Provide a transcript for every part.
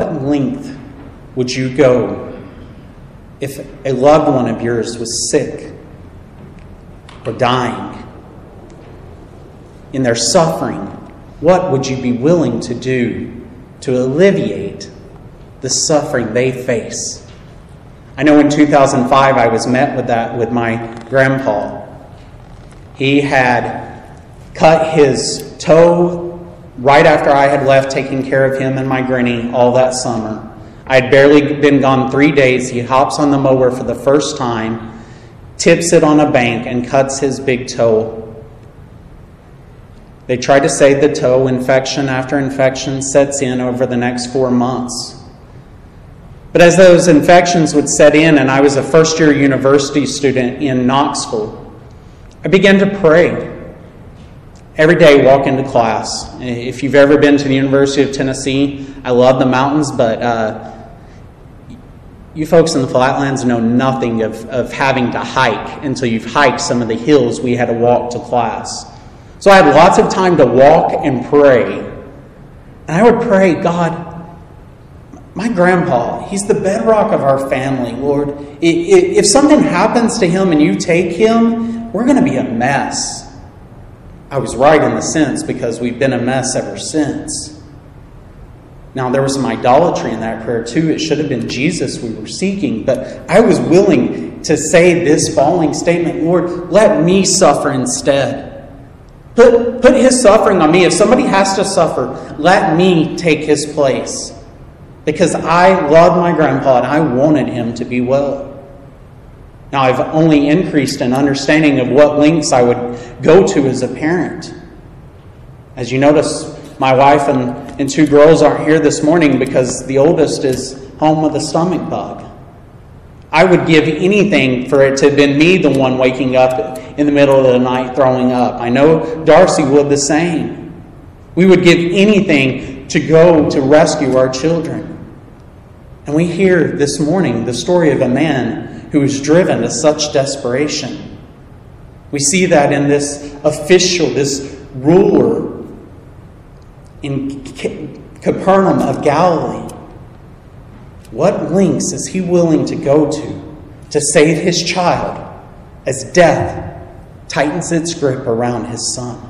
what length would you go if a loved one of yours was sick or dying? In their suffering, what would you be willing to do to alleviate the suffering they face? I know in 2005 I was met with that with my grandpa. He had cut his toe right after I had left taking care of him and my granny all that summer. I had barely been gone three days. He hops on the mower for the first time, tips it on a bank, and cuts his big toe they tried to save the toe. Infection after infection sets in over the next four months. But as those infections would set in, and I was a first year university student in Knoxville, I began to pray. Every day, walk into class. If you've ever been to the University of Tennessee, I love the mountains, but uh, you folks in the flatlands know nothing of, of having to hike until you've hiked some of the hills we had to walk to class. So I had lots of time to walk and pray. And I would pray, God, my grandpa, he's the bedrock of our family, Lord. If something happens to him and you take him, we're going to be a mess. I was right in the sense because we've been a mess ever since. Now, there was some idolatry in that prayer too. It should have been Jesus we were seeking, but I was willing to say this falling statement Lord, let me suffer instead. Put, put his suffering on me. If somebody has to suffer, let me take his place. Because I loved my grandpa and I wanted him to be well. Now, I've only increased an understanding of what lengths I would go to as a parent. As you notice, my wife and, and two girls aren't here this morning because the oldest is home with a stomach bug. I would give anything for it to have been me the one waking up in the middle of the night throwing up. I know Darcy would the same. We would give anything to go to rescue our children. And we hear this morning the story of a man who was driven to such desperation. We see that in this official, this ruler in Capernaum of Galilee. What lengths is he willing to go to to save his child as death tightens its grip around his son?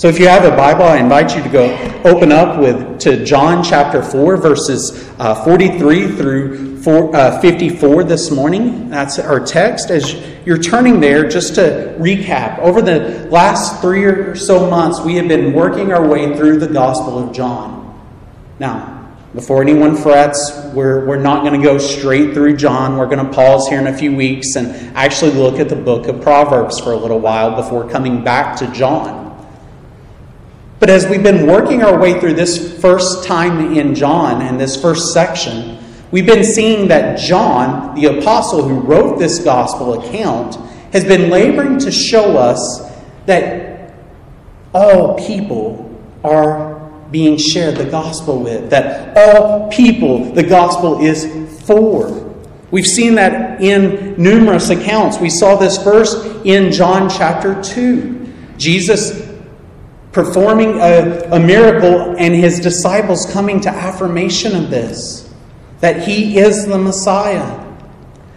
So if you have a Bible, I invite you to go open up with to John chapter 4 verses uh, 43 through 4, uh, 54 this morning. That's our text. As you're turning there, just to recap, over the last three or so months, we have been working our way through the Gospel of John. Now, before anyone frets, we're, we're not going to go straight through John. We're going to pause here in a few weeks and actually look at the book of Proverbs for a little while before coming back to John. But as we've been working our way through this first time in John and this first section, we've been seeing that John, the apostle who wrote this gospel account, has been laboring to show us that all people are being shared the gospel with, that all people the gospel is for. We've seen that in numerous accounts. We saw this first in John chapter 2. Jesus performing a, a, miracle and his disciples coming to affirmation of this that he is the Messiah.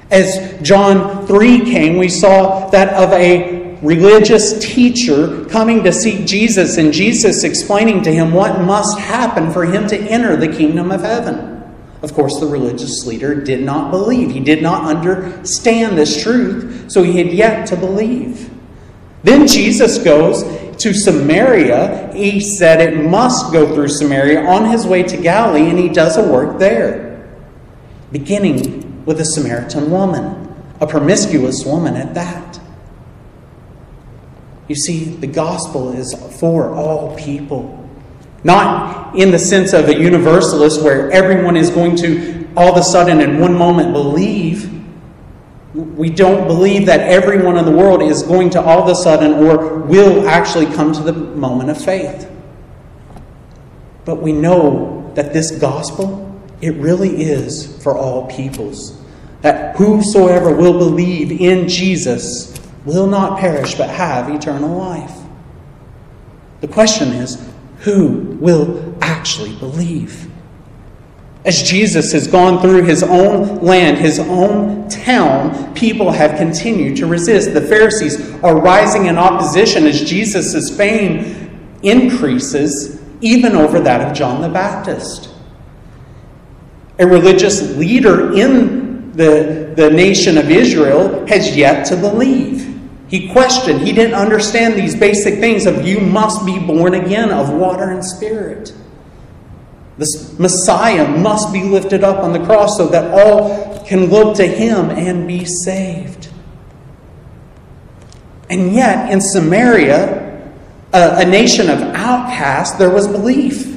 As John 3 came, we saw that of a religious teacher coming to seek Jesus and Jesus explaining to him what must happen for him to enter the kingdom of heaven. Of course, the religious leader did not believe. He did not understand this truth, so he had yet to believe. Then Jesus goes to Samaria. He said it must go through Samaria on his way to Galilee, and he does a work there, beginning with a Samaritan woman, a promiscuous woman at that. You see, the gospel is for all people. Not in the sense of a universalist where everyone is going to all of a sudden in one moment believe. We don't believe that everyone in the world is going to all of a sudden or will actually come to the moment of faith. But we know that this gospel, it really is for all peoples. That whosoever will believe in Jesus will not perish but have eternal life. The question is who will actually believe? As Jesus has gone through his own land, his own town, people have continued to resist. The Pharisees are rising in opposition as Jesus' fame increases, even over that of John the Baptist. A religious leader in the, the nation of Israel has yet to believe. He questioned, he didn't understand these basic things of you must be born again of water and spirit. This Messiah must be lifted up on the cross so that all can look to him and be saved. And yet, in Samaria, a, a nation of outcasts, there was belief.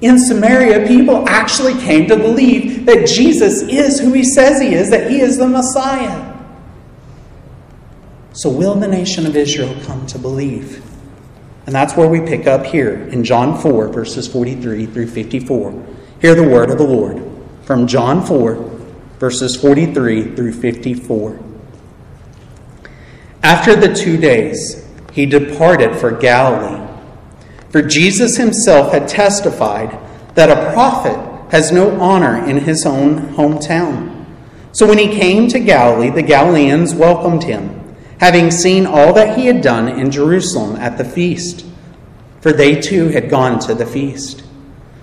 In Samaria, people actually came to believe that Jesus is who he says he is, that he is the Messiah. So, will the nation of Israel come to believe? And that's where we pick up here in John 4, verses 43 through 54. Hear the word of the Lord from John 4, verses 43 through 54. After the two days, he departed for Galilee. For Jesus himself had testified that a prophet has no honor in his own hometown. So when he came to Galilee, the Galileans welcomed him having seen all that he had done in Jerusalem at the feast, for they too had gone to the feast.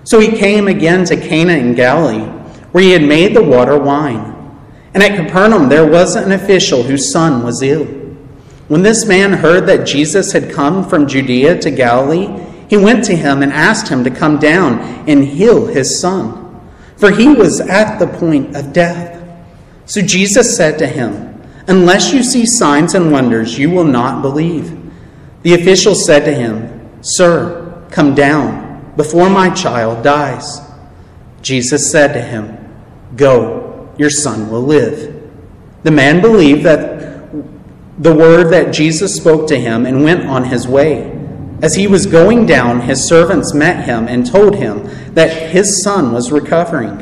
So he came again to Cana in Galilee, where he had made the water wine. And at Capernaum there was an official whose son was ill. When this man heard that Jesus had come from Judea to Galilee, he went to him and asked him to come down and heal his son, for he was at the point of death. So Jesus said to him, Unless you see signs and wonders, you will not believe. The official said to him, Sir, come down before my child dies. Jesus said to him, Go, your son will live. The man believed that the word that Jesus spoke to him and went on his way. As he was going down, his servants met him and told him that his son was recovering.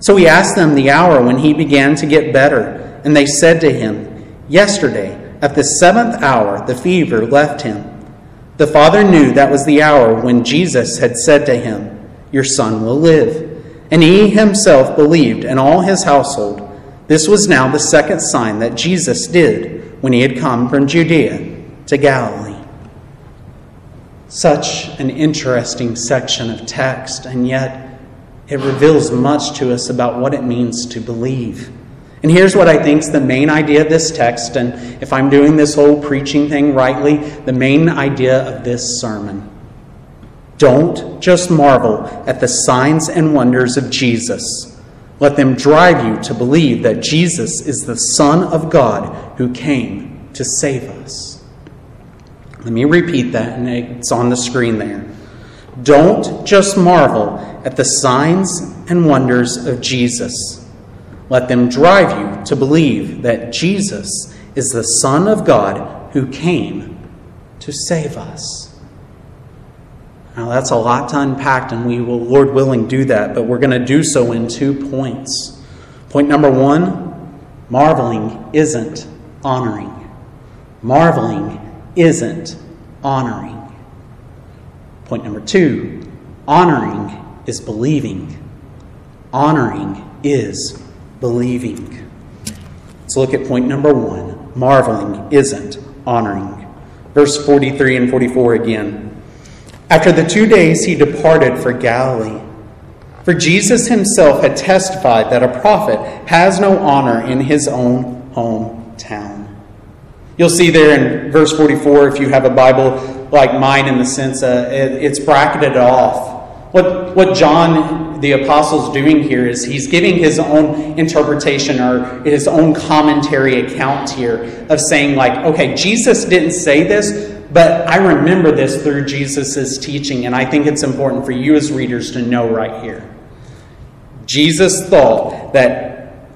So he asked them the hour when he began to get better. And they said to him, Yesterday, at the seventh hour, the fever left him. The father knew that was the hour when Jesus had said to him, Your son will live. And he himself believed, and all his household. This was now the second sign that Jesus did when he had come from Judea to Galilee. Such an interesting section of text, and yet it reveals much to us about what it means to believe. And here's what I think is the main idea of this text, and if I'm doing this whole preaching thing rightly, the main idea of this sermon. Don't just marvel at the signs and wonders of Jesus. Let them drive you to believe that Jesus is the Son of God who came to save us. Let me repeat that, and it's on the screen there. Don't just marvel at the signs and wonders of Jesus. Let them drive you to believe that Jesus is the Son of God who came to save us. Now, that's a lot to unpack, and we will, Lord willing, do that, but we're going to do so in two points. Point number one marveling isn't honoring. Marveling isn't honoring. Point number two honoring is believing. Honoring is believing. Let's look at point number one marveling isn't honoring. Verse 43 and 44 again. After the two days, he departed for Galilee. For Jesus himself had testified that a prophet has no honor in his own hometown. You'll see there in verse 44, if you have a Bible like mine, in the sense uh, it's bracketed off. What, what John the Apostle's doing here is he's giving his own interpretation or his own commentary account here of saying, like, okay, Jesus didn't say this, but I remember this through Jesus' teaching, and I think it's important for you as readers to know right here. Jesus thought that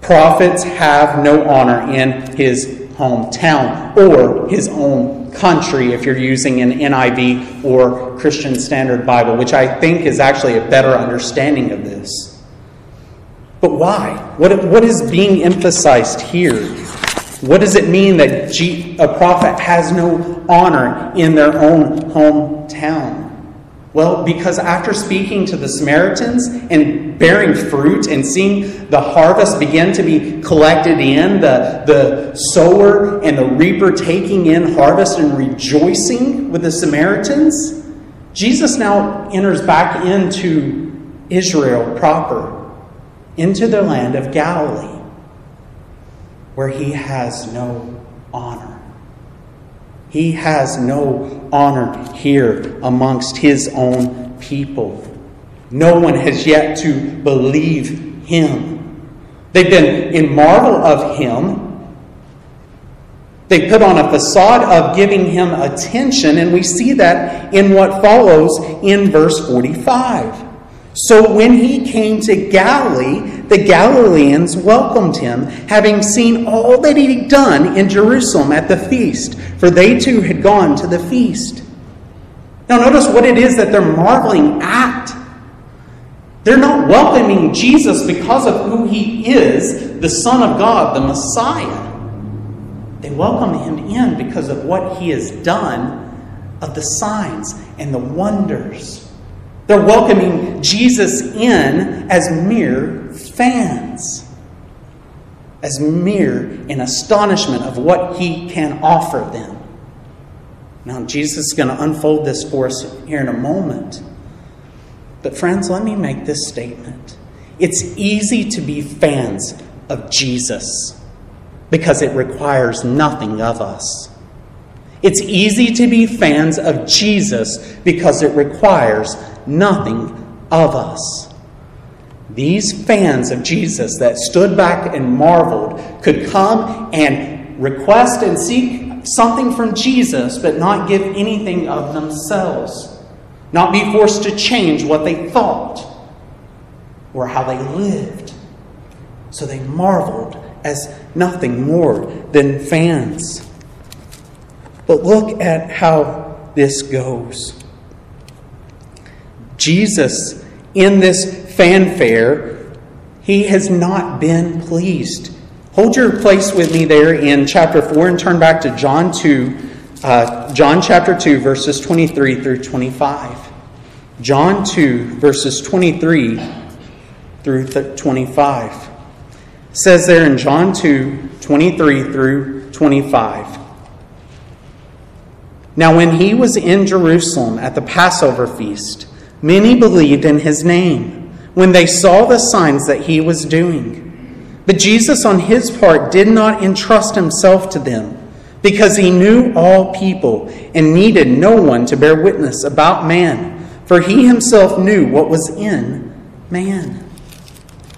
prophets have no honor in his hometown or his own country if you're using an NIV or Christian Standard Bible, which I think is actually a better understanding of this. But why? What, what is being emphasized here? What does it mean that a prophet has no honor in their own hometown? Well, because after speaking to the Samaritans and bearing fruit and seeing the harvest begin to be collected in, the, the sower and the reaper taking in harvest and rejoicing with the Samaritans, Jesus now enters back into Israel proper, into the land of Galilee, where he has no honor. He has no honor here amongst his own people. No one has yet to believe him. They've been in marvel of him. They put on a facade of giving him attention, and we see that in what follows in verse 45. So when he came to Galilee, the Galileans welcomed him, having seen all that he had done in Jerusalem at the feast, for they too had gone to the feast. Now, notice what it is that they're marveling at. They're not welcoming Jesus because of who he is, the Son of God, the Messiah. They welcome him in because of what he has done, of the signs and the wonders. They're welcoming Jesus in as mere fans, as mere in astonishment of what he can offer them. Now, Jesus is going to unfold this for us here in a moment. But, friends, let me make this statement. It's easy to be fans of Jesus because it requires nothing of us. It's easy to be fans of Jesus because it requires nothing of us. These fans of Jesus that stood back and marveled could come and request and seek something from Jesus, but not give anything of themselves, not be forced to change what they thought or how they lived. So they marveled as nothing more than fans. But look at how this goes. Jesus, in this fanfare, he has not been pleased. Hold your place with me there in chapter 4 and turn back to John 2, uh, John chapter 2, verses 23 through 25. John 2, verses 23 through 25. It says there in John 2, 23 through 25. Now, when he was in Jerusalem at the Passover feast, Many believed in his name when they saw the signs that he was doing. But Jesus, on his part, did not entrust himself to them because he knew all people and needed no one to bear witness about man, for he himself knew what was in man.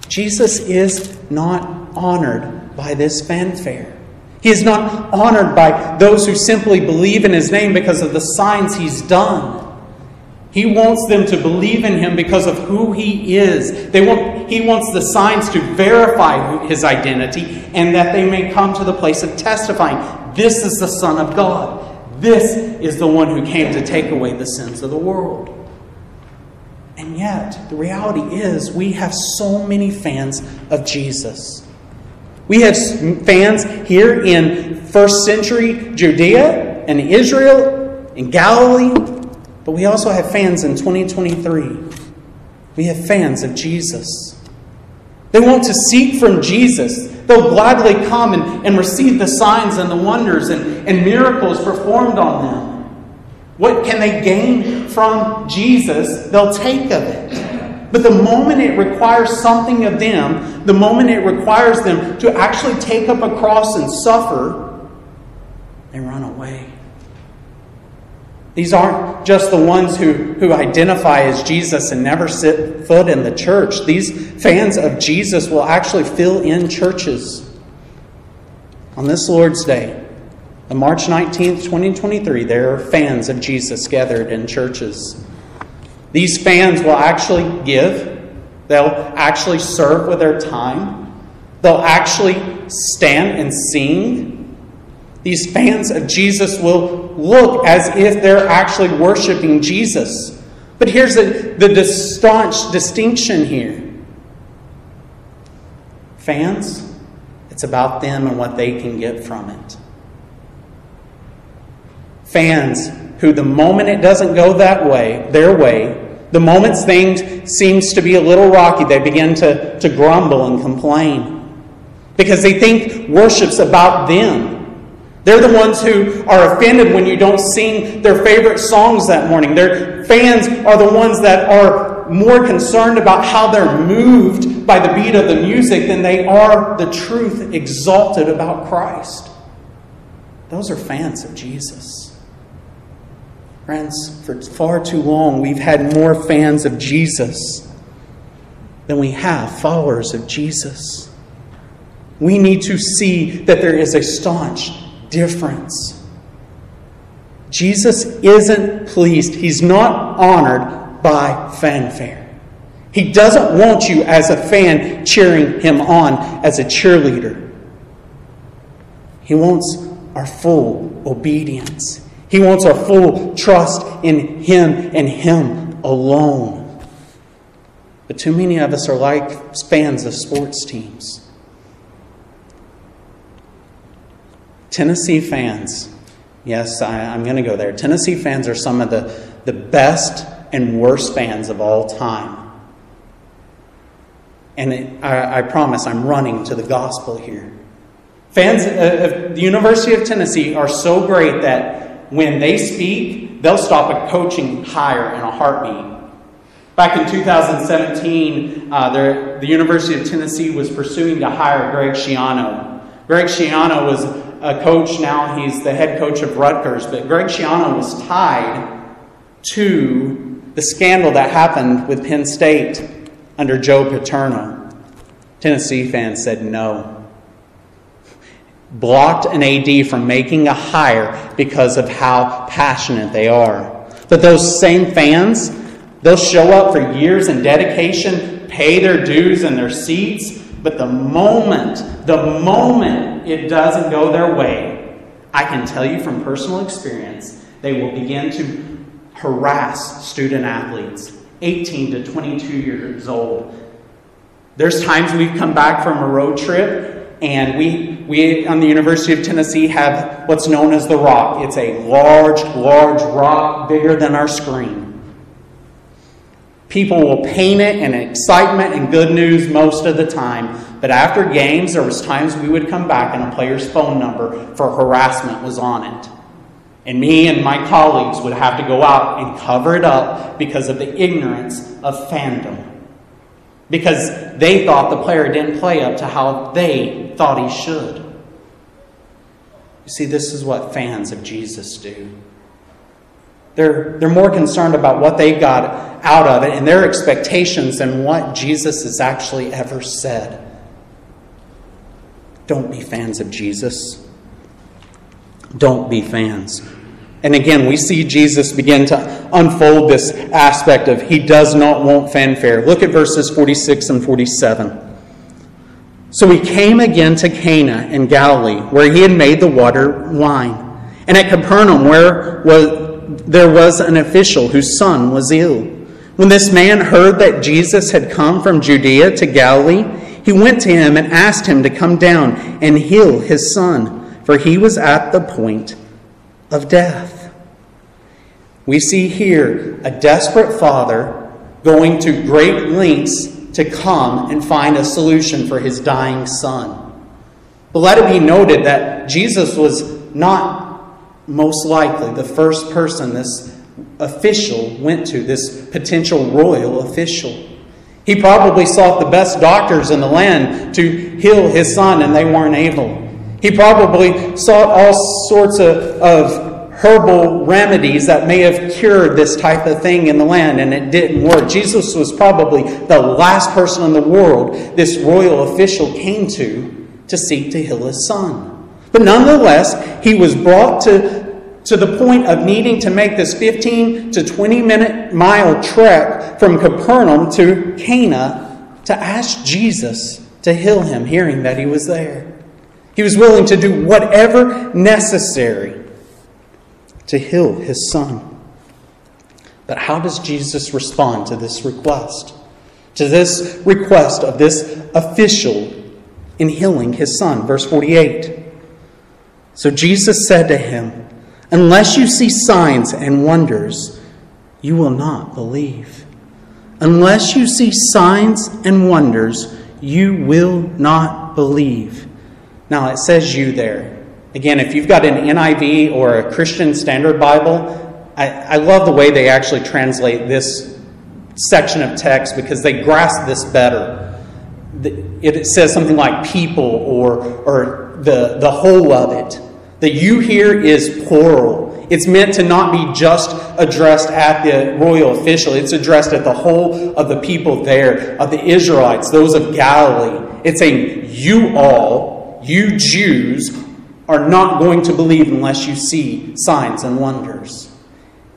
Jesus is not honored by this fanfare. He is not honored by those who simply believe in his name because of the signs he's done. He wants them to believe in him because of who he is. They want, he wants the signs to verify his identity and that they may come to the place of testifying this is the Son of God. This is the one who came to take away the sins of the world. And yet, the reality is, we have so many fans of Jesus. We have fans here in first century Judea and Israel, in Galilee, but we also have fans in 2023. We have fans of Jesus. They want to seek from Jesus. They'll gladly come and, and receive the signs and the wonders and, and miracles performed on them. What can they gain from Jesus? They'll take of it. But the moment it requires something of them, the moment it requires them to actually take up a cross and suffer, they run away. These aren't just the ones who, who identify as Jesus and never set foot in the church. These fans of Jesus will actually fill in churches. On this Lord's Day, on March 19th, 2023, there are fans of Jesus gathered in churches. These fans will actually give, they'll actually serve with their time, they'll actually stand and sing these fans of Jesus will look as if they're actually worshiping Jesus. But here's the, the staunch distinction here fans, it's about them and what they can get from it. Fans who, the moment it doesn't go that way, their way, the moment things seems to be a little rocky, they begin to, to grumble and complain because they think worship's about them. They're the ones who are offended when you don't sing their favorite songs that morning. Their fans are the ones that are more concerned about how they're moved by the beat of the music than they are the truth exalted about Christ. Those are fans of Jesus. Friends, for far too long, we've had more fans of Jesus than we have followers of Jesus. We need to see that there is a staunch difference. Jesus isn't pleased, he's not honored by fanfare. He doesn't want you as a fan cheering him on as a cheerleader. He wants our full obedience. He wants our full trust in him and him alone. But too many of us are like fans of sports teams. Tennessee fans, yes, I, am going to go there. Tennessee fans are some of the, the best and worst fans of all time. And it, I, I, promise I'm running to the gospel here. Fans uh, of the University of Tennessee are so great that when they speak, they'll stop a coaching hire in a heartbeat. Back in 2017, uh, the, the University of Tennessee was pursuing to hire Greg Schiano. Greg Schiano was a coach now. He's the head coach of Rutgers. But Greg Schiano was tied to the scandal that happened with Penn State under Joe Paterno. Tennessee fans said no. Blocked an AD from making a hire because of how passionate they are. But those same fans, they'll show up for years in dedication, pay their dues and their seats, but the moment, the moment it doesn't go their way, I can tell you from personal experience, they will begin to harass student athletes, 18 to 22 years old. There's times we've come back from a road trip and we, we on the University of Tennessee have what's known as the rock. It's a large, large rock bigger than our screen. People will paint it in excitement and good news most of the time. But after games, there was times we would come back and a player's phone number for harassment was on it. And me and my colleagues would have to go out and cover it up because of the ignorance of fandom. Because they thought the player didn't play up to how they thought he should. You see, this is what fans of Jesus do. They're, they're more concerned about what they got out of it and their expectations than what Jesus has actually ever said. Don't be fans of Jesus. Don't be fans. And again, we see Jesus begin to unfold this aspect of he does not want fanfare. Look at verses 46 and 47. So he came again to Cana in Galilee, where he had made the water wine. And at Capernaum, where was there was an official whose son was ill. When this man heard that Jesus had come from Judea to Galilee, he went to him and asked him to come down and heal his son, for he was at the point of death. We see here a desperate father going to great lengths to come and find a solution for his dying son. But let it be noted that Jesus was not most likely the first person this official went to, this potential royal official. He probably sought the best doctors in the land to heal his son, and they weren't able. He probably sought all sorts of, of herbal remedies that may have cured this type of thing in the land, and it didn't work. Jesus was probably the last person in the world this royal official came to to seek to heal his son. But nonetheless, he was brought to, to the point of needing to make this 15 to 20 minute mile trek from Capernaum to Cana to ask Jesus to heal him, hearing that he was there. He was willing to do whatever necessary to heal his son. But how does Jesus respond to this request? To this request of this official in healing his son? Verse 48. So Jesus said to him, Unless you see signs and wonders, you will not believe. Unless you see signs and wonders, you will not believe. Now, it says you there. Again, if you've got an NIV or a Christian Standard Bible, I, I love the way they actually translate this section of text because they grasp this better. It says something like people or, or the, the whole of it. The you here is plural. It's meant to not be just addressed at the royal official, it's addressed at the whole of the people there, of the Israelites, those of Galilee. It's saying, you all, you Jews, are not going to believe unless you see signs and wonders.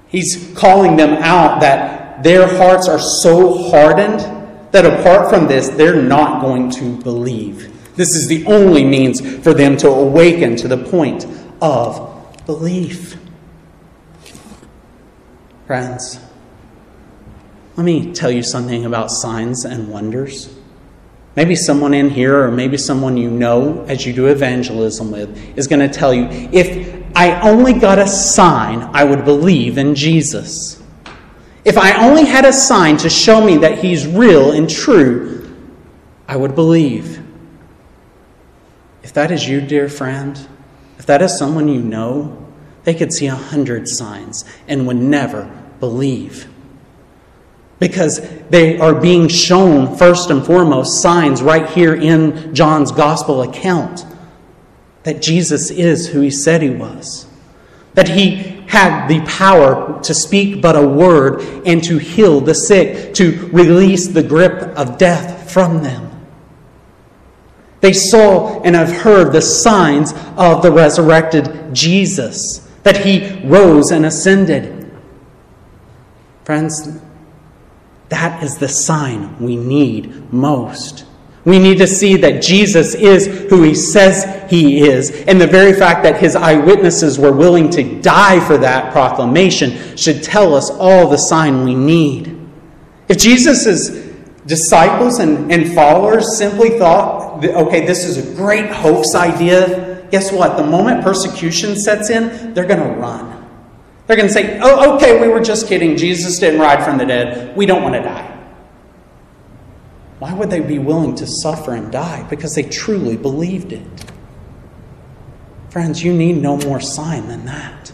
He's calling them out that their hearts are so hardened that apart from this, they're not going to believe. This is the only means for them to awaken to the point of belief. Friends, let me tell you something about signs and wonders. Maybe someone in here, or maybe someone you know as you do evangelism with, is going to tell you if I only got a sign, I would believe in Jesus. If I only had a sign to show me that He's real and true, I would believe. If that is you, dear friend, if that is someone you know, they could see a hundred signs and would never believe. Because they are being shown, first and foremost, signs right here in John's gospel account that Jesus is who he said he was, that he had the power to speak but a word and to heal the sick, to release the grip of death from them. They saw and have heard the signs of the resurrected Jesus, that he rose and ascended. Friends, that is the sign we need most. We need to see that Jesus is who he says he is, and the very fact that his eyewitnesses were willing to die for that proclamation should tell us all the sign we need. If Jesus' disciples and, and followers simply thought okay, this is a great hoax idea. Guess what? The moment persecution sets in, they're going to run. They're going to say, oh, okay, we were just kidding. Jesus didn't ride from the dead. We don't want to die. Why would they be willing to suffer and die? Because they truly believed it. Friends, you need no more sign than that.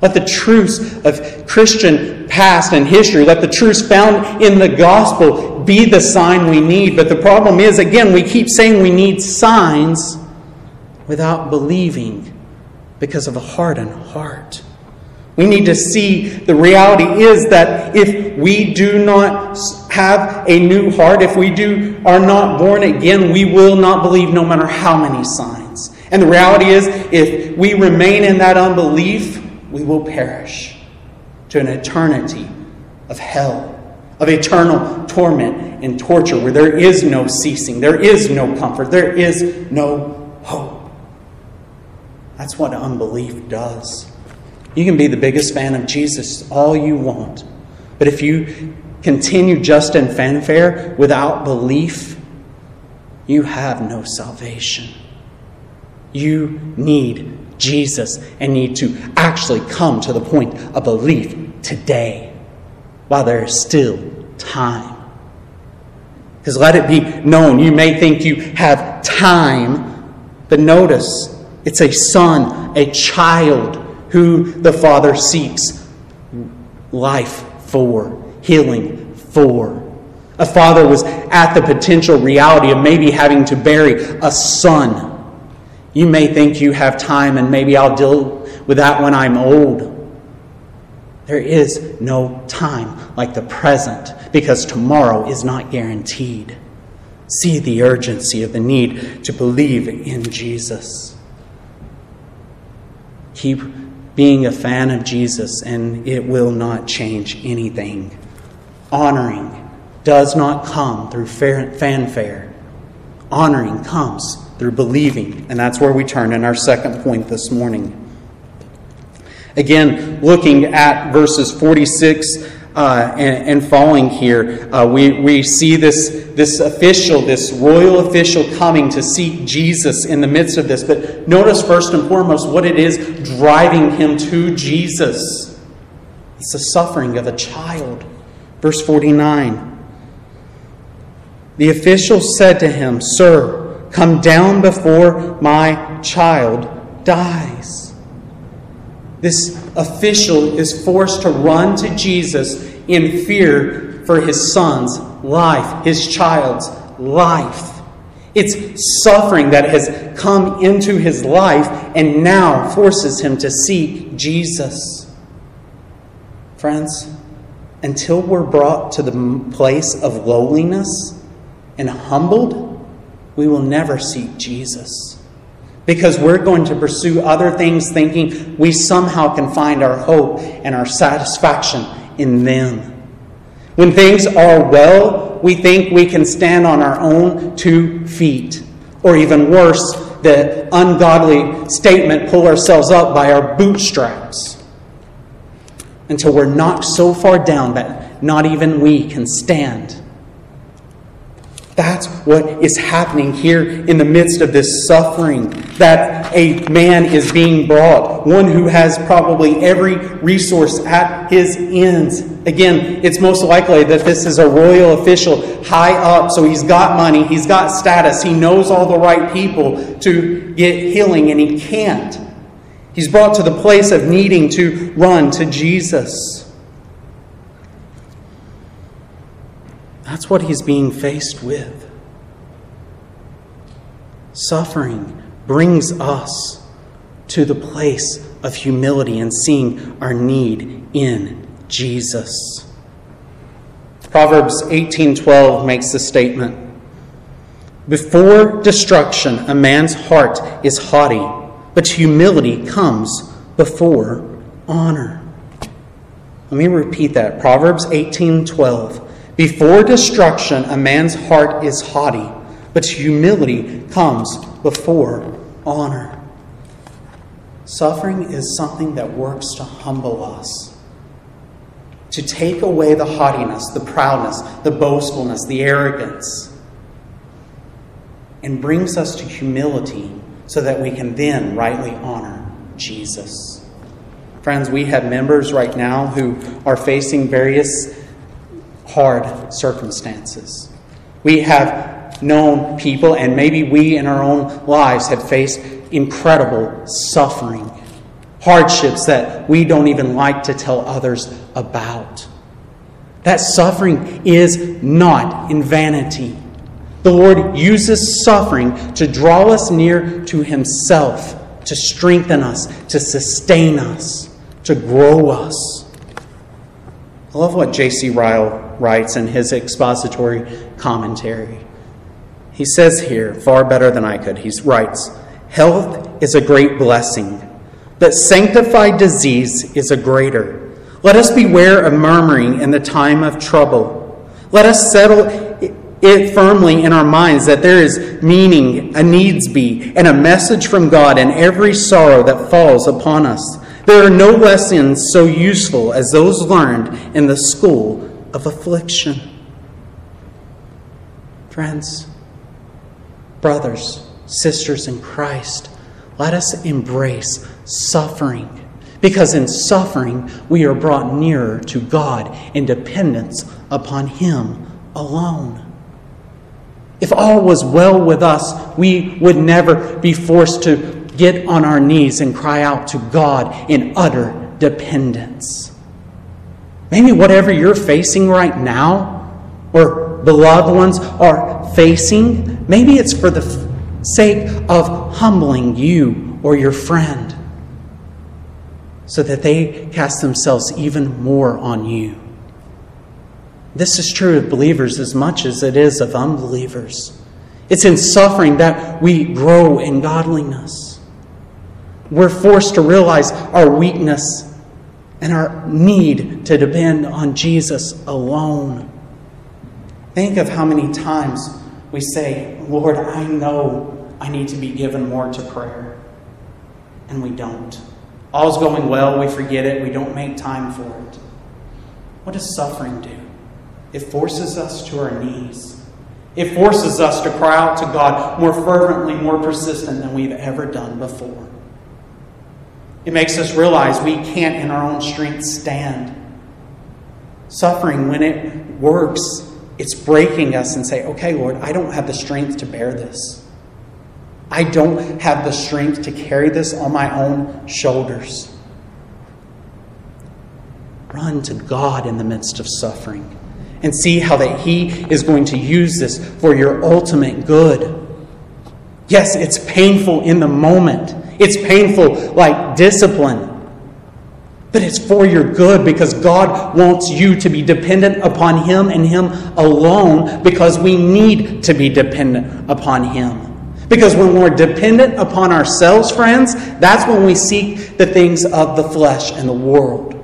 Let the truths of Christian past and history, let the truths found in the gospel be the sign we need. But the problem is, again, we keep saying we need signs without believing because of a hardened heart. We need to see the reality is that if we do not have a new heart, if we do are not born again, we will not believe no matter how many signs. And the reality is, if we remain in that unbelief, we will perish to an eternity of hell, of eternal torment and torture where there is no ceasing, there is no comfort, there is no hope. That's what unbelief does. You can be the biggest fan of Jesus all you want, but if you continue just in fanfare without belief, you have no salvation. You need Jesus and need to actually come to the point of belief today while there is still time. Because let it be known, you may think you have time, but notice it's a son, a child who the Father seeks life for, healing for. A father was at the potential reality of maybe having to bury a son you may think you have time and maybe I'll deal with that when I'm old. There is no time like the present because tomorrow is not guaranteed. See the urgency of the need to believe in Jesus. Keep being a fan of Jesus, and it will not change anything. Honoring does not come through fanfare, honoring comes through believing. And that's where we turn in our second point this morning. Again, looking at verses 46 uh, and, and, following here, uh, we, we see this, this official, this royal official coming to seek Jesus in the midst of this. But notice first and foremost what it is driving him to Jesus. It's the suffering of a child. Verse 49. The official said to him, Sir, come down before my child dies. This official is forced to run to Jesus in fear for his son's life, his child's life. It's suffering that has come into his life and now forces him to seek Jesus. Friends, until we're brought to the place of lowliness, and humbled, we will never seek Jesus. Because we're going to pursue other things thinking we somehow can find our hope and our satisfaction in them. When things are well, we think we can stand on our own two feet. Or even worse, the ungodly statement, pull ourselves up by our bootstraps. Until we're knocked so far down that not even we can stand. That's what is happening here in the midst of this suffering. That a man is being brought, one who has probably every resource at his ends. Again, it's most likely that this is a royal official high up, so he's got money, he's got status, he knows all the right people to get healing, and he can't. He's brought to the place of needing to run to Jesus. That's what he's being faced with. Suffering brings us to the place of humility and seeing our need in Jesus. Proverbs 18:12 makes the statement, "Before destruction a man's heart is haughty, but humility comes before honor." Let me repeat that. Proverbs 18:12. Before destruction, a man's heart is haughty, but humility comes before honor. Suffering is something that works to humble us, to take away the haughtiness, the proudness, the boastfulness, the arrogance, and brings us to humility so that we can then rightly honor Jesus. Friends, we have members right now who are facing various hard circumstances. We have known people, and maybe we in our own lives have faced incredible suffering, hardships that we don't even like to tell others about. That suffering is not in vanity. The Lord uses suffering to draw us near to Himself, to strengthen us, to sustain us, to grow us. I love what J.C. Ryle writes in his expository commentary. He says here, far better than I could, he writes, Health is a great blessing, but sanctified disease is a greater. Let us beware of murmuring in the time of trouble. Let us settle it firmly in our minds that there is meaning, a needs be, and a message from God in every sorrow that falls upon us. There are no lessons so useful as those learned in the school of affliction. Friends, brothers, sisters in Christ, let us embrace suffering because in suffering we are brought nearer to God in dependence upon Him alone. If all was well with us, we would never be forced to get on our knees and cry out to God in utter dependence. Maybe whatever you're facing right now, or beloved ones are facing, maybe it's for the sake of humbling you or your friend so that they cast themselves even more on you. This is true of believers as much as it is of unbelievers. It's in suffering that we grow in godliness. We're forced to realize our weakness and our need to depend on Jesus alone. Think of how many times we say, Lord, I know I need to be given more to prayer. And we don't. All's going well, we forget it, we don't make time for it. what does suffering do? It forces us to our knees. It forces us to cry out to God more fervently, more persistent than we've ever done before. It makes us realize we can't, in our own strength, stand. Suffering, when it works, it's breaking us and say, okay, Lord, I don't have the strength to bear this. I don't have the strength to carry this on my own shoulders. Run to God in the midst of suffering and see how that He is going to use this for your ultimate good. Yes, it's painful in the moment. It's painful like discipline. But it's for your good because God wants you to be dependent upon Him and Him alone because we need to be dependent upon Him. Because when we're dependent upon ourselves, friends, that's when we seek the things of the flesh and the world.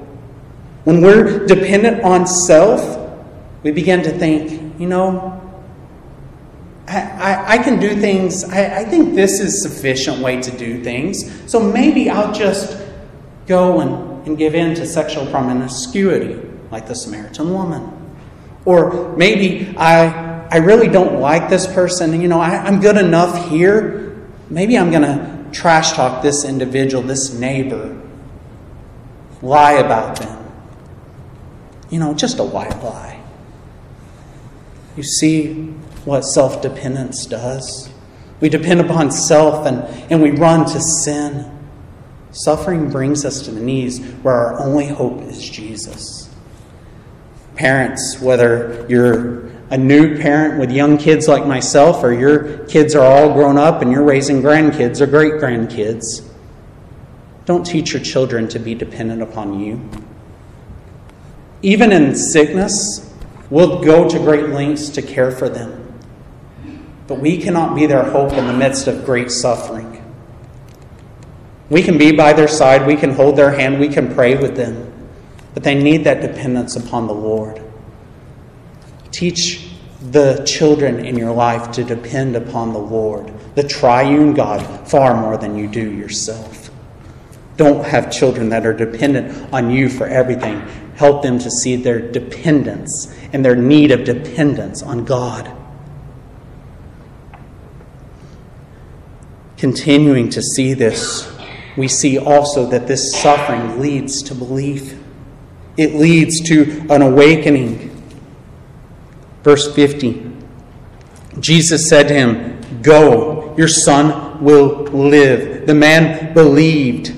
When we're dependent on self, we begin to think, you know, I, I, can do things, I, I think this is sufficient way to do things, so maybe I'll just go and, and give in to sexual promiscuity, like the Samaritan woman. Or maybe I, I really don't like this person, you know, I, I'm good enough here, maybe I'm going to trash talk this individual, this neighbor, lie about them. You know, just a white lie. You see what self dependence does? We depend upon self and, and we run to sin. Suffering brings us to the knees where our only hope is Jesus. Parents, whether you're a new parent with young kids like myself, or your kids are all grown up and you're raising grandkids or great grandkids, don't teach your children to be dependent upon you. Even in sickness, we'll go to great lengths to care for them. But we cannot be their hope in the midst of great suffering. We can be by their side, we can hold their hand, we can pray with them, but they need that dependence upon the Lord. Teach the children in your life to depend upon the Lord, the triune God, far more than you do yourself. Don't have children that are dependent on you for everything. Help them to see their dependence and their need of dependence on God. Continuing to see this, we see also that this suffering leads to belief. It leads to an awakening. Verse 50 Jesus said to him, Go, your son will live. The man believed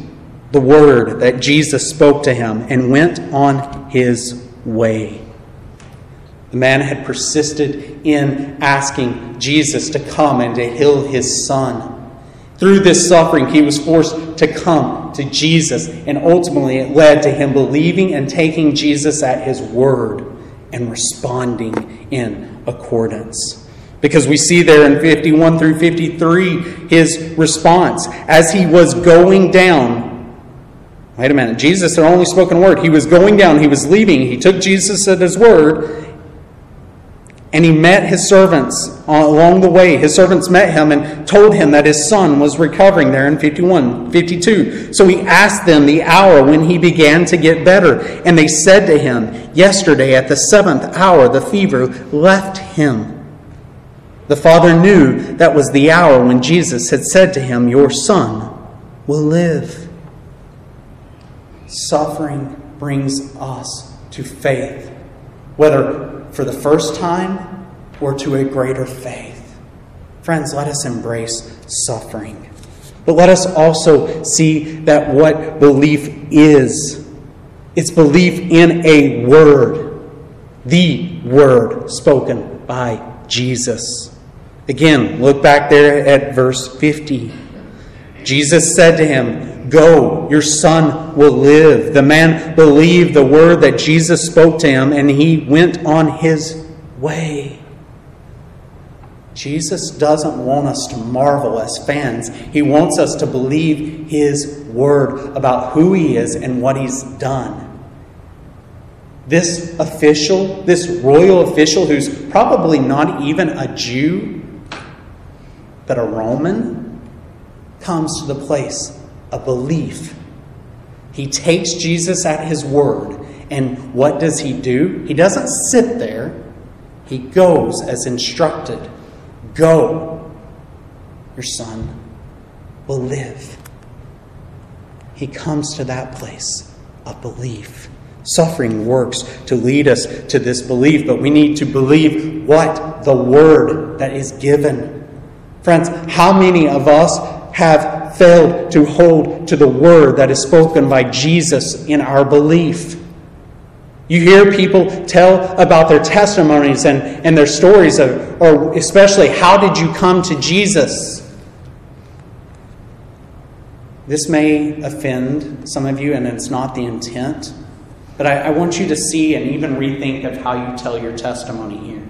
the word that Jesus spoke to him and went on his way. The man had persisted in asking Jesus to come and to heal his son. Through this suffering, he was forced to come to Jesus, and ultimately it led to him believing and taking Jesus at his word and responding in accordance. Because we see there in 51 through 53 his response. As he was going down, wait a minute, Jesus had only spoken a word. He was going down, he was leaving. He took Jesus at his word, and he met his servants along the way. His servants met him and told him that his son was recovering there in 51, 52. So he asked them the hour when he began to get better. And they said to him, Yesterday at the seventh hour, the fever left him. The father knew that was the hour when Jesus had said to him, Your son will live. Suffering brings us to faith, whether for the first time or to a greater faith. Friends, let us embrace suffering. But let us also see that what belief is it's belief in a word, the word spoken by Jesus. Again, look back there at verse 50. Jesus said to him, Go, your son will live. The man believed the word that Jesus spoke to him, and he went on his way. Jesus doesn't want us to marvel as fans. He wants us to believe his word about who he is and what he's done. This official, this royal official, who's probably not even a Jew, but a Roman, comes to the place a belief. He takes Jesus at his word And what does he do? He doesn't sit there, he goes as instructed. Go, your son will live. He comes to that place of belief. Suffering works to lead us to this belief, but we need to believe what? The word that is given. Friends, how many of us have failed to hold to the word that is spoken by Jesus in our belief? You hear people tell about their testimonies and, and their stories, of, or especially, how did you come to Jesus? This may offend some of you, and it's not the intent, but I, I want you to see and even rethink of how you tell your testimony here.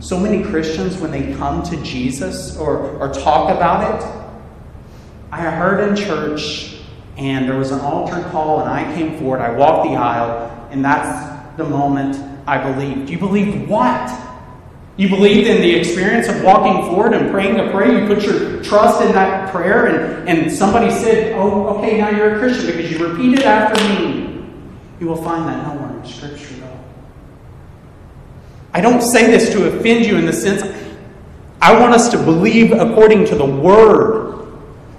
So many Christians, when they come to Jesus or, or talk about it, I heard in church and there was an altar call, and I came forward, I walked the aisle, and that's the moment I believed. You believed what? You believed in the experience of walking forward and praying a prayer. You put your trust in that prayer, and, and somebody said, Oh, okay, now you're a Christian because you repeated after me. You will find that nowhere in Scripture, though. I don't say this to offend you in the sense I want us to believe according to the Word.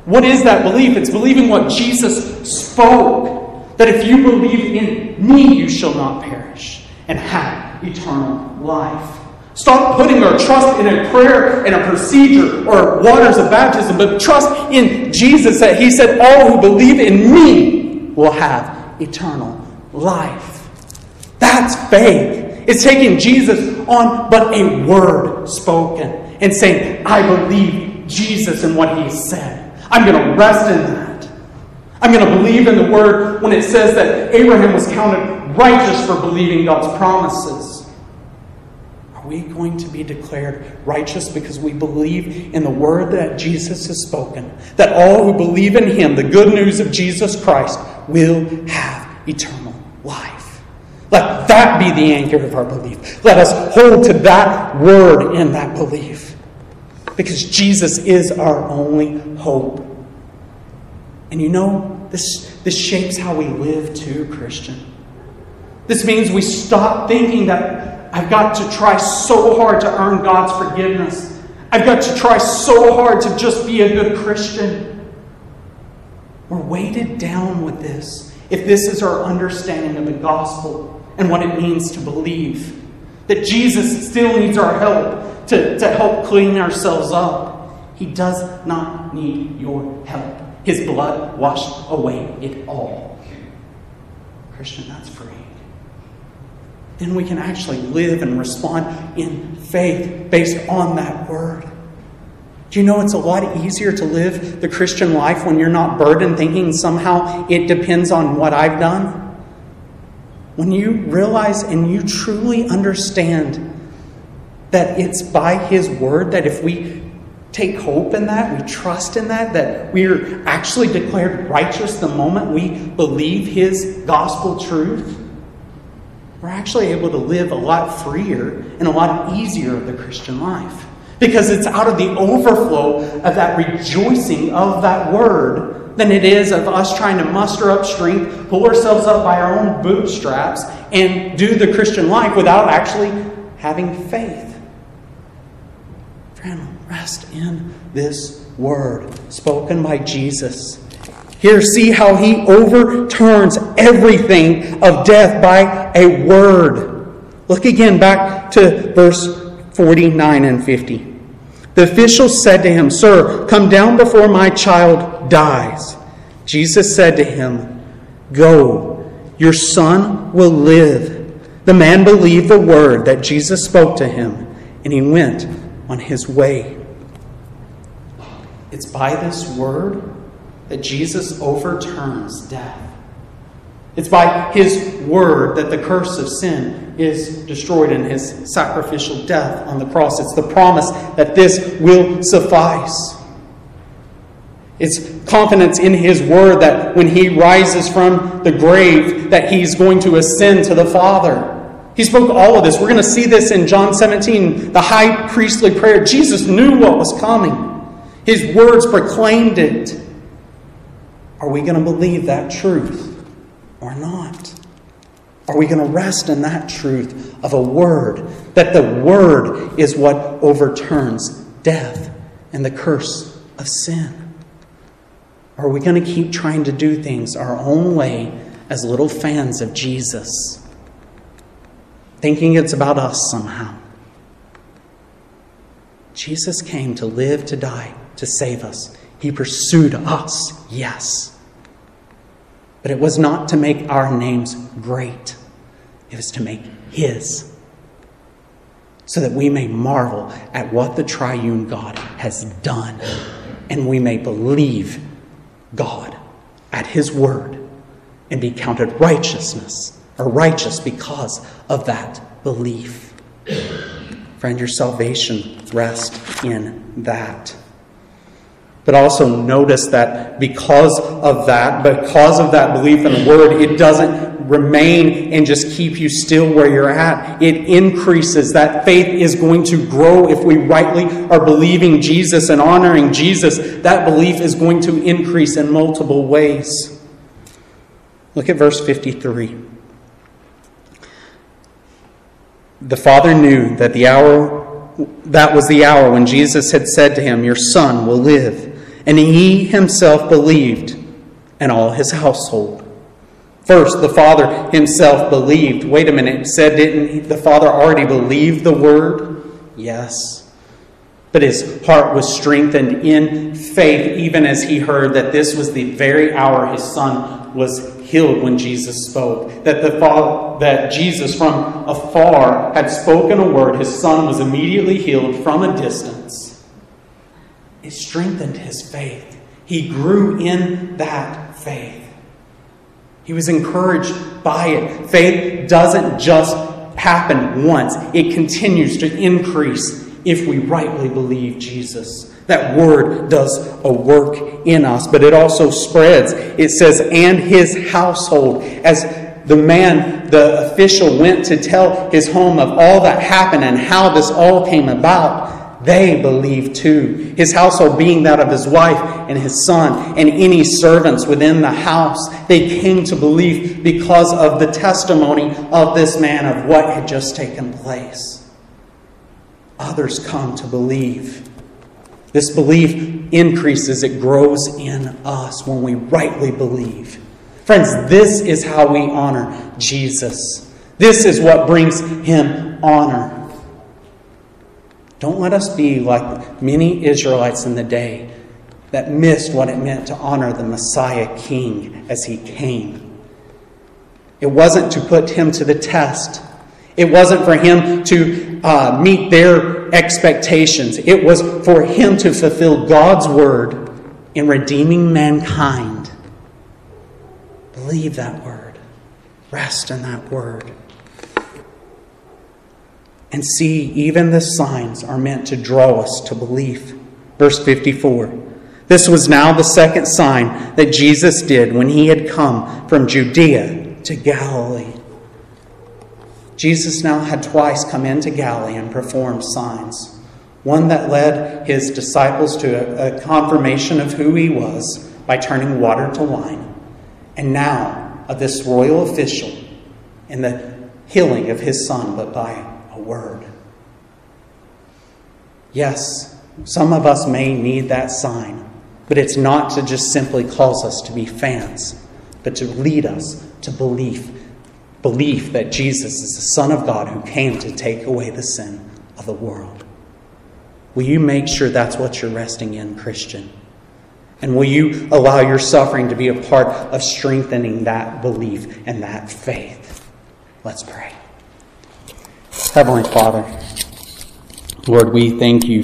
What is that belief? It's believing what Jesus spoke. That if you believe in me, you shall not perish and have eternal life. Stop putting our trust in a prayer and a procedure or waters of baptism, but trust in Jesus that He said, All who believe in me will have eternal life. That's faith. It's taking Jesus on but a word spoken and saying, I believe Jesus and what He said. I'm going to rest in that. I'm going to believe in the word when it says that Abraham was counted righteous for believing God's promises Are we going to be declared righteous because we believe in the word that Jesus has spoken? That all who believe in him, the good news of Jesus Christ, will have eternal life. Let that be the anchor of our belief. Let us hold to that word in that belief. Because Jesus is our only hope. And you know, this, this shapes how we live too, Christian. This means we stop thinking that I've got to try so hard to earn God's forgiveness. I've got to try so hard to just be a good Christian. We're weighted down with this if this is our understanding of the gospel and what it means to believe. That Jesus still needs our help to, to help clean ourselves up. He does not need your help. His blood washed away it all. Christian, that's free then we can actually live and respond in faith based on that word. Do you know it's a lot easier to live the Christian life when you're not burdened thinking somehow it depends on what I've done? When you realize and you truly understand that it's by His word that if we take hope in that, we trust in that, that we're actually declared righteous the moment we believe His gospel truth we're actually able to live a lot freer and a lot easier of the Christian life. Because it's out of the overflow of that rejoicing of that word than it is of us trying to muster up strength, pull ourselves up by our own bootstraps, and do the Christian life without actually having faith. Rest in this word spoken by Jesus. Here, see how he overturns everything of death by a word. Look again back to verse 49 and 50. The official said to him, Sir, come down before my child dies. Jesus said to him, Go, your son will live. The man believed the word that Jesus spoke to him, and he went on his way. It's by this word that Jesus overturns death. It's by his word that the curse of sin is destroyed in his sacrificial death on the cross. It's the promise that this will suffice. It's confidence in his word that when he rises from the grave that he's going to ascend to the Father. He spoke all of this. We're going to see this in John 17, the high priestly prayer. Jesus knew what was coming. His words proclaimed it. Are we going to believe that truth or not? Are we going to rest in that truth of a word, that the word is what overturns death and the curse of sin? Or are we going to keep trying to do things our own way as little fans of Jesus, thinking it's about us somehow? Jesus came to live, to die, to save us. He pursued us, yes. But it was not to make our names great, it was to make His. So that we may marvel at what the triune God has done, and we may believe God at His word and be counted righteousness or righteous because of that belief. Friend, your salvation rests in that. But also notice that because of that, because of that belief in the Word, it doesn't remain and just keep you still where you're at. It increases. That faith is going to grow if we rightly are believing Jesus and honoring Jesus. That belief is going to increase in multiple ways. Look at verse 53. The father knew that the hour that was the hour when Jesus had said to him, Your son will live. And he himself believed, and all his household. First, the father himself believed. Wait a minute, said didn't the father already believe the word? Yes. But his heart was strengthened in faith, even as he heard that this was the very hour his son was healed when Jesus spoke. That the father, that Jesus from afar had spoken a word, his son was immediately healed from a distance it strengthened his faith. He grew in that faith. He was encouraged by it. Faith doesn't just happen once, it continues to increase if we rightly believe Jesus. That word does a work in us, but it also spreads. It says, and his household. As the man, the official, went to tell his home of all that happened and how this all came about, they believed too. His household being that of his wife and his son and any servants within the house. They came to believe because of the testimony of this man of what had just taken place. Others come to believe. This belief increases, it grows in us when we rightly believe. Friends, this is how we honor Jesus. This is what brings him honor. Don't let us be like many Israelites in the day that missed what it meant to honor the Messiah King as he came. It wasn't to put him to the test. It wasn't for him to uh, meet their expectations. It was for him to fulfill God's word in redeeming mankind. Believe that word, rest in that word and see even the signs are meant to draw us to belief. Verse 54. This was now the second sign that Jesus did when he had come from Judea to Galilee. Jesus now had twice come into Galilee and performed signs. One that led his disciples to a, a confirmation of who he was by turning water to wine. And now of this royal official in the healing of his son, but by a word. Yes, some of us may need that sign, but it's not to just simply cause us to be fans, but to lead us to belief. Belief that Jesus is the Son of God who came to take away the sin of the world. Will you make sure that's what you're resting in, Christian? And will you allow your suffering to be a part of strengthening that belief and that faith? Let's pray. Heavenly Father, Lord, we thank you